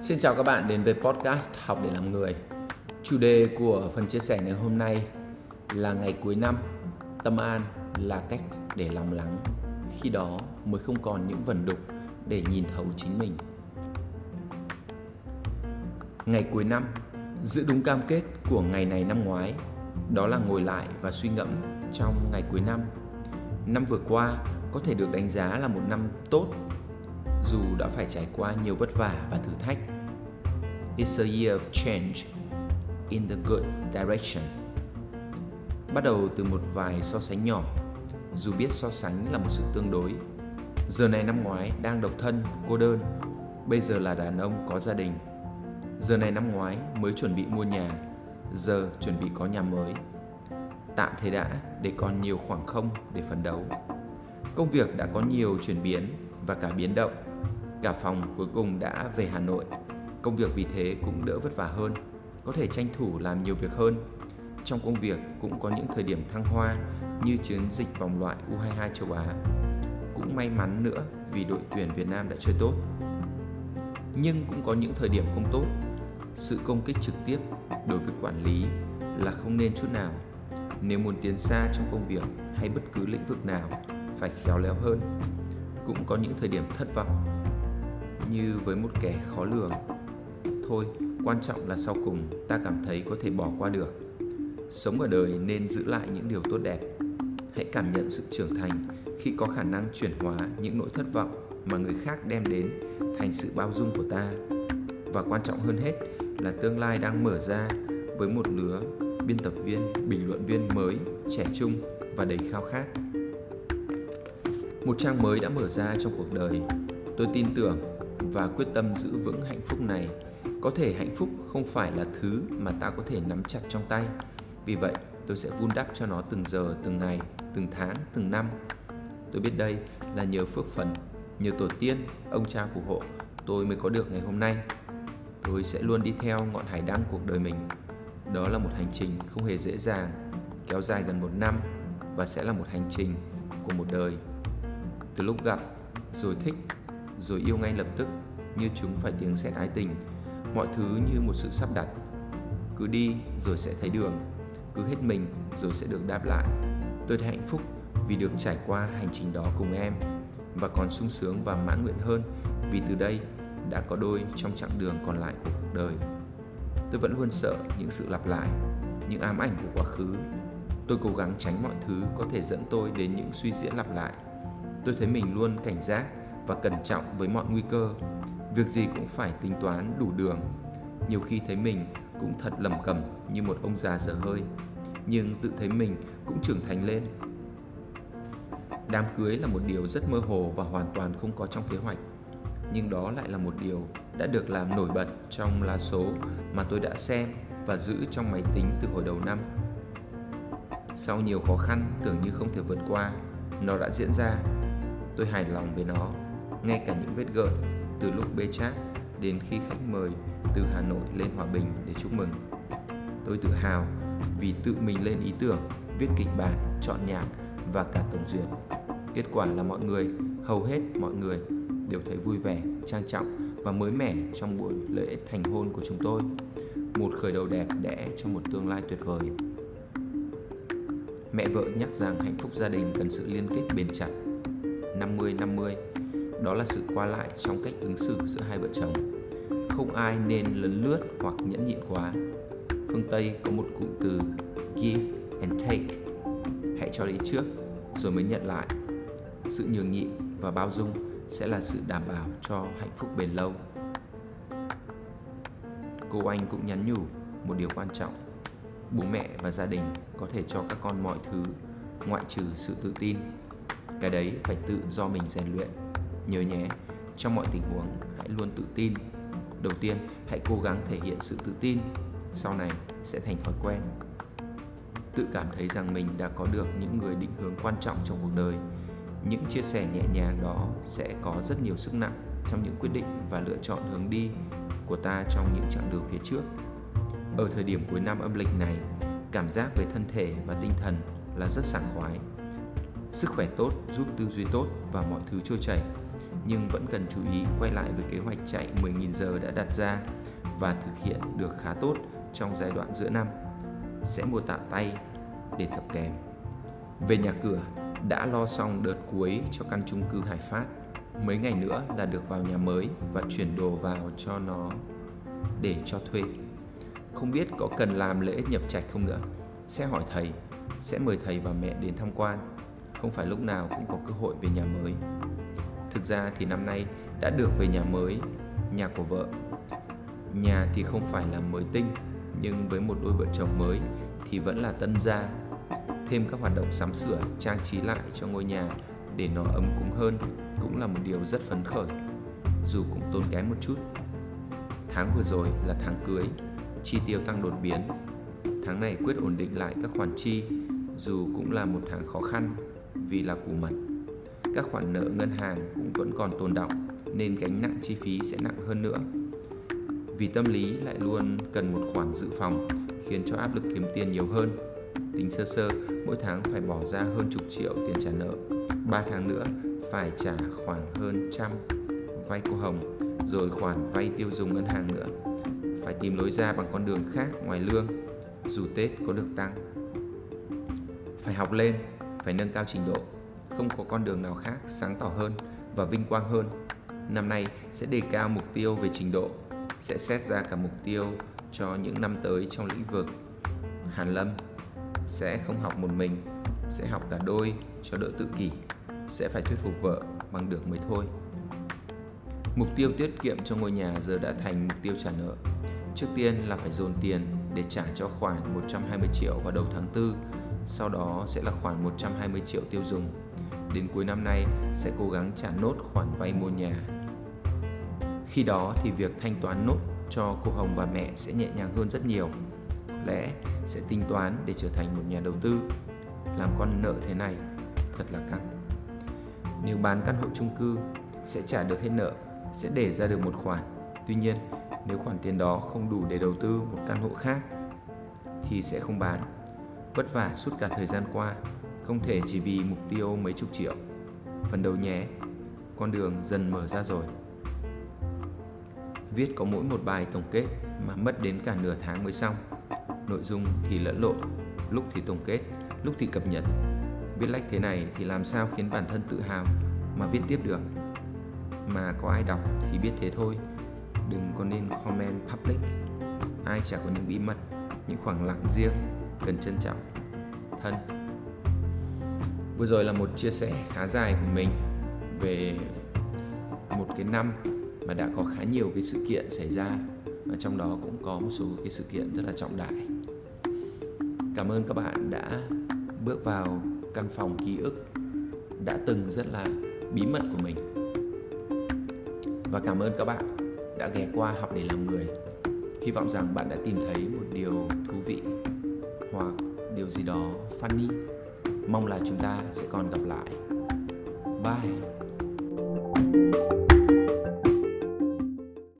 Xin chào các bạn đến với podcast Học để làm người. Chủ đề của phần chia sẻ ngày hôm nay là ngày cuối năm, tâm an là cách để lòng lắng. Khi đó mới không còn những vần đục để nhìn thấu chính mình. Ngày cuối năm, giữ đúng cam kết của ngày này năm ngoái, đó là ngồi lại và suy ngẫm trong ngày cuối năm. Năm vừa qua có thể được đánh giá là một năm tốt dù đã phải trải qua nhiều vất vả và thử thách. It's a year of change in the good direction. Bắt đầu từ một vài so sánh nhỏ, dù biết so sánh là một sự tương đối. Giờ này năm ngoái đang độc thân, cô đơn, bây giờ là đàn ông có gia đình. Giờ này năm ngoái mới chuẩn bị mua nhà, giờ chuẩn bị có nhà mới. Tạm thế đã để còn nhiều khoảng không để phấn đấu. Công việc đã có nhiều chuyển biến và cả biến động Cả phòng cuối cùng đã về Hà Nội. Công việc vì thế cũng đỡ vất vả hơn, có thể tranh thủ làm nhiều việc hơn. Trong công việc cũng có những thời điểm thăng hoa như chiến dịch vòng loại U22 châu Á. Cũng may mắn nữa vì đội tuyển Việt Nam đã chơi tốt. Nhưng cũng có những thời điểm không tốt. Sự công kích trực tiếp đối với quản lý là không nên chút nào. Nếu muốn tiến xa trong công việc hay bất cứ lĩnh vực nào, phải khéo léo hơn. Cũng có những thời điểm thất vọng như với một kẻ khó lường. Thôi, quan trọng là sau cùng ta cảm thấy có thể bỏ qua được. Sống ở đời nên giữ lại những điều tốt đẹp. Hãy cảm nhận sự trưởng thành khi có khả năng chuyển hóa những nỗi thất vọng mà người khác đem đến thành sự bao dung của ta. Và quan trọng hơn hết là tương lai đang mở ra với một lứa biên tập viên, bình luận viên mới, trẻ trung và đầy khao khát. Một trang mới đã mở ra trong cuộc đời. Tôi tin tưởng và quyết tâm giữ vững hạnh phúc này. Có thể hạnh phúc không phải là thứ mà ta có thể nắm chặt trong tay. Vì vậy, tôi sẽ vun đắp cho nó từng giờ, từng ngày, từng tháng, từng năm. Tôi biết đây là nhờ phước phần, nhờ tổ tiên, ông cha phù hộ tôi mới có được ngày hôm nay. Tôi sẽ luôn đi theo ngọn hải đăng cuộc đời mình. Đó là một hành trình không hề dễ dàng, kéo dài gần một năm và sẽ là một hành trình của một đời. Từ lúc gặp, rồi thích rồi yêu ngay lập tức, như chúng phải tiếng sét ái tình. Mọi thứ như một sự sắp đặt. Cứ đi rồi sẽ thấy đường. Cứ hết mình rồi sẽ được đáp lại. Tôi thấy hạnh phúc vì được trải qua hành trình đó cùng em. Và còn sung sướng và mãn nguyện hơn vì từ đây đã có đôi trong chặng đường còn lại của cuộc đời. Tôi vẫn luôn sợ những sự lặp lại, những ám ảnh của quá khứ. Tôi cố gắng tránh mọi thứ có thể dẫn tôi đến những suy diễn lặp lại. Tôi thấy mình luôn cảnh giác và cẩn trọng với mọi nguy cơ. Việc gì cũng phải tính toán đủ đường. Nhiều khi thấy mình cũng thật lầm cầm như một ông già dở hơi, nhưng tự thấy mình cũng trưởng thành lên. Đám cưới là một điều rất mơ hồ và hoàn toàn không có trong kế hoạch, nhưng đó lại là một điều đã được làm nổi bật trong lá số mà tôi đã xem và giữ trong máy tính từ hồi đầu năm. Sau nhiều khó khăn tưởng như không thể vượt qua, nó đã diễn ra. Tôi hài lòng với nó ngay cả những vết gợn từ lúc bê chát đến khi khách mời từ Hà Nội lên Hòa Bình để chúc mừng. Tôi tự hào vì tự mình lên ý tưởng, viết kịch bản, chọn nhạc và cả tổng duyệt. Kết quả là mọi người, hầu hết mọi người đều thấy vui vẻ, trang trọng và mới mẻ trong buổi lễ thành hôn của chúng tôi. Một khởi đầu đẹp đẽ cho một tương lai tuyệt vời. Mẹ vợ nhắc rằng hạnh phúc gia đình cần sự liên kết bền chặt 50-50 đó là sự qua lại trong cách ứng xử giữa hai vợ chồng. Không ai nên lấn lướt hoặc nhẫn nhịn quá. Phương tây có một cụm từ, give and take. Hãy cho đi trước, rồi mới nhận lại. Sự nhường nhịn và bao dung sẽ là sự đảm bảo cho hạnh phúc bền lâu. Cô anh cũng nhắn nhủ một điều quan trọng. Bố mẹ và gia đình có thể cho các con mọi thứ, ngoại trừ sự tự tin. Cái đấy phải tự do mình rèn luyện. Nhớ nhé, trong mọi tình huống hãy luôn tự tin. Đầu tiên, hãy cố gắng thể hiện sự tự tin, sau này sẽ thành thói quen. Tự cảm thấy rằng mình đã có được những người định hướng quan trọng trong cuộc đời. Những chia sẻ nhẹ nhàng đó sẽ có rất nhiều sức nặng trong những quyết định và lựa chọn hướng đi của ta trong những chặng đường phía trước. Ở thời điểm cuối năm âm lịch này, cảm giác về thân thể và tinh thần là rất sảng khoái. Sức khỏe tốt giúp tư duy tốt và mọi thứ trôi chảy nhưng vẫn cần chú ý quay lại với kế hoạch chạy 10.000 giờ đã đặt ra và thực hiện được khá tốt trong giai đoạn giữa năm. Sẽ mua tạ tay để tập kèm. Về nhà cửa, đã lo xong đợt cuối cho căn chung cư Hải Phát. Mấy ngày nữa là được vào nhà mới và chuyển đồ vào cho nó để cho thuê. Không biết có cần làm lễ nhập trạch không nữa. Sẽ hỏi thầy, sẽ mời thầy và mẹ đến tham quan. Không phải lúc nào cũng có cơ hội về nhà mới. Thực ra thì năm nay đã được về nhà mới, nhà của vợ. Nhà thì không phải là mới tinh, nhưng với một đôi vợ chồng mới thì vẫn là tân gia. Thêm các hoạt động sắm sửa, trang trí lại cho ngôi nhà để nó ấm cúng hơn cũng là một điều rất phấn khởi, dù cũng tốn kém một chút. Tháng vừa rồi là tháng cưới, chi tiêu tăng đột biến. Tháng này quyết ổn định lại các khoản chi, dù cũng là một tháng khó khăn vì là củ mật. Các khoản nợ ngân hàng cũng vẫn còn tồn động nên gánh nặng chi phí sẽ nặng hơn nữa. Vì tâm lý lại luôn cần một khoản dự phòng khiến cho áp lực kiếm tiền nhiều hơn. Tính sơ sơ, mỗi tháng phải bỏ ra hơn chục triệu tiền trả nợ. 3 tháng nữa phải trả khoảng hơn trăm vay cô Hồng rồi khoản vay tiêu dùng ngân hàng nữa. Phải tìm lối ra bằng con đường khác ngoài lương dù Tết có được tăng. Phải học lên, phải nâng cao trình độ. Không có con đường nào khác sáng tỏ hơn và vinh quang hơn. Năm nay sẽ đề cao mục tiêu về trình độ, sẽ xét ra cả mục tiêu cho những năm tới trong lĩnh vực Hàn Lâm sẽ không học một mình, sẽ học cả đôi cho đỡ tự kỷ, sẽ phải thuyết phục vợ bằng được mới thôi. Mục tiêu tiết kiệm cho ngôi nhà giờ đã thành mục tiêu trả nợ. Trước tiên là phải dồn tiền để trả cho khoản 120 triệu vào đầu tháng 4, sau đó sẽ là khoản 120 triệu tiêu dùng. Đến cuối năm nay sẽ cố gắng trả nốt khoản vay mua nhà. Khi đó thì việc thanh toán nốt cho cô Hồng và mẹ sẽ nhẹ nhàng hơn rất nhiều. Có lẽ sẽ tính toán để trở thành một nhà đầu tư. Làm con nợ thế này thật là căng. Nếu bán căn hộ chung cư sẽ trả được hết nợ, sẽ để ra được một khoản. Tuy nhiên, nếu khoản tiền đó không đủ để đầu tư một căn hộ khác thì sẽ không bán. Vất vả suốt cả thời gian qua, không thể chỉ vì mục tiêu mấy chục triệu. Phần đầu nhé, con đường dần mở ra rồi. Viết có mỗi một bài tổng kết mà mất đến cả nửa tháng mới xong. Nội dung thì lẫn lộn, lúc thì tổng kết, lúc thì cập nhật. Viết lách thế này thì làm sao khiến bản thân tự hào mà viết tiếp được. Mà có ai đọc thì biết thế thôi, đừng có nên comment public. Ai chả có những bí mật, những khoảng lặng riêng cần trân trọng. Thân. Vừa rồi là một chia sẻ khá dài của mình về một cái năm mà đã có khá nhiều cái sự kiện xảy ra và trong đó cũng có một số cái sự kiện rất là trọng đại cảm ơn các bạn đã bước vào căn phòng ký ức đã từng rất là bí mật của mình và cảm ơn các bạn đã ghé qua học để làm người hy vọng rằng bạn đã tìm thấy một điều thú vị hoặc điều gì đó funny. Mong là chúng ta sẽ còn gặp lại. Bye.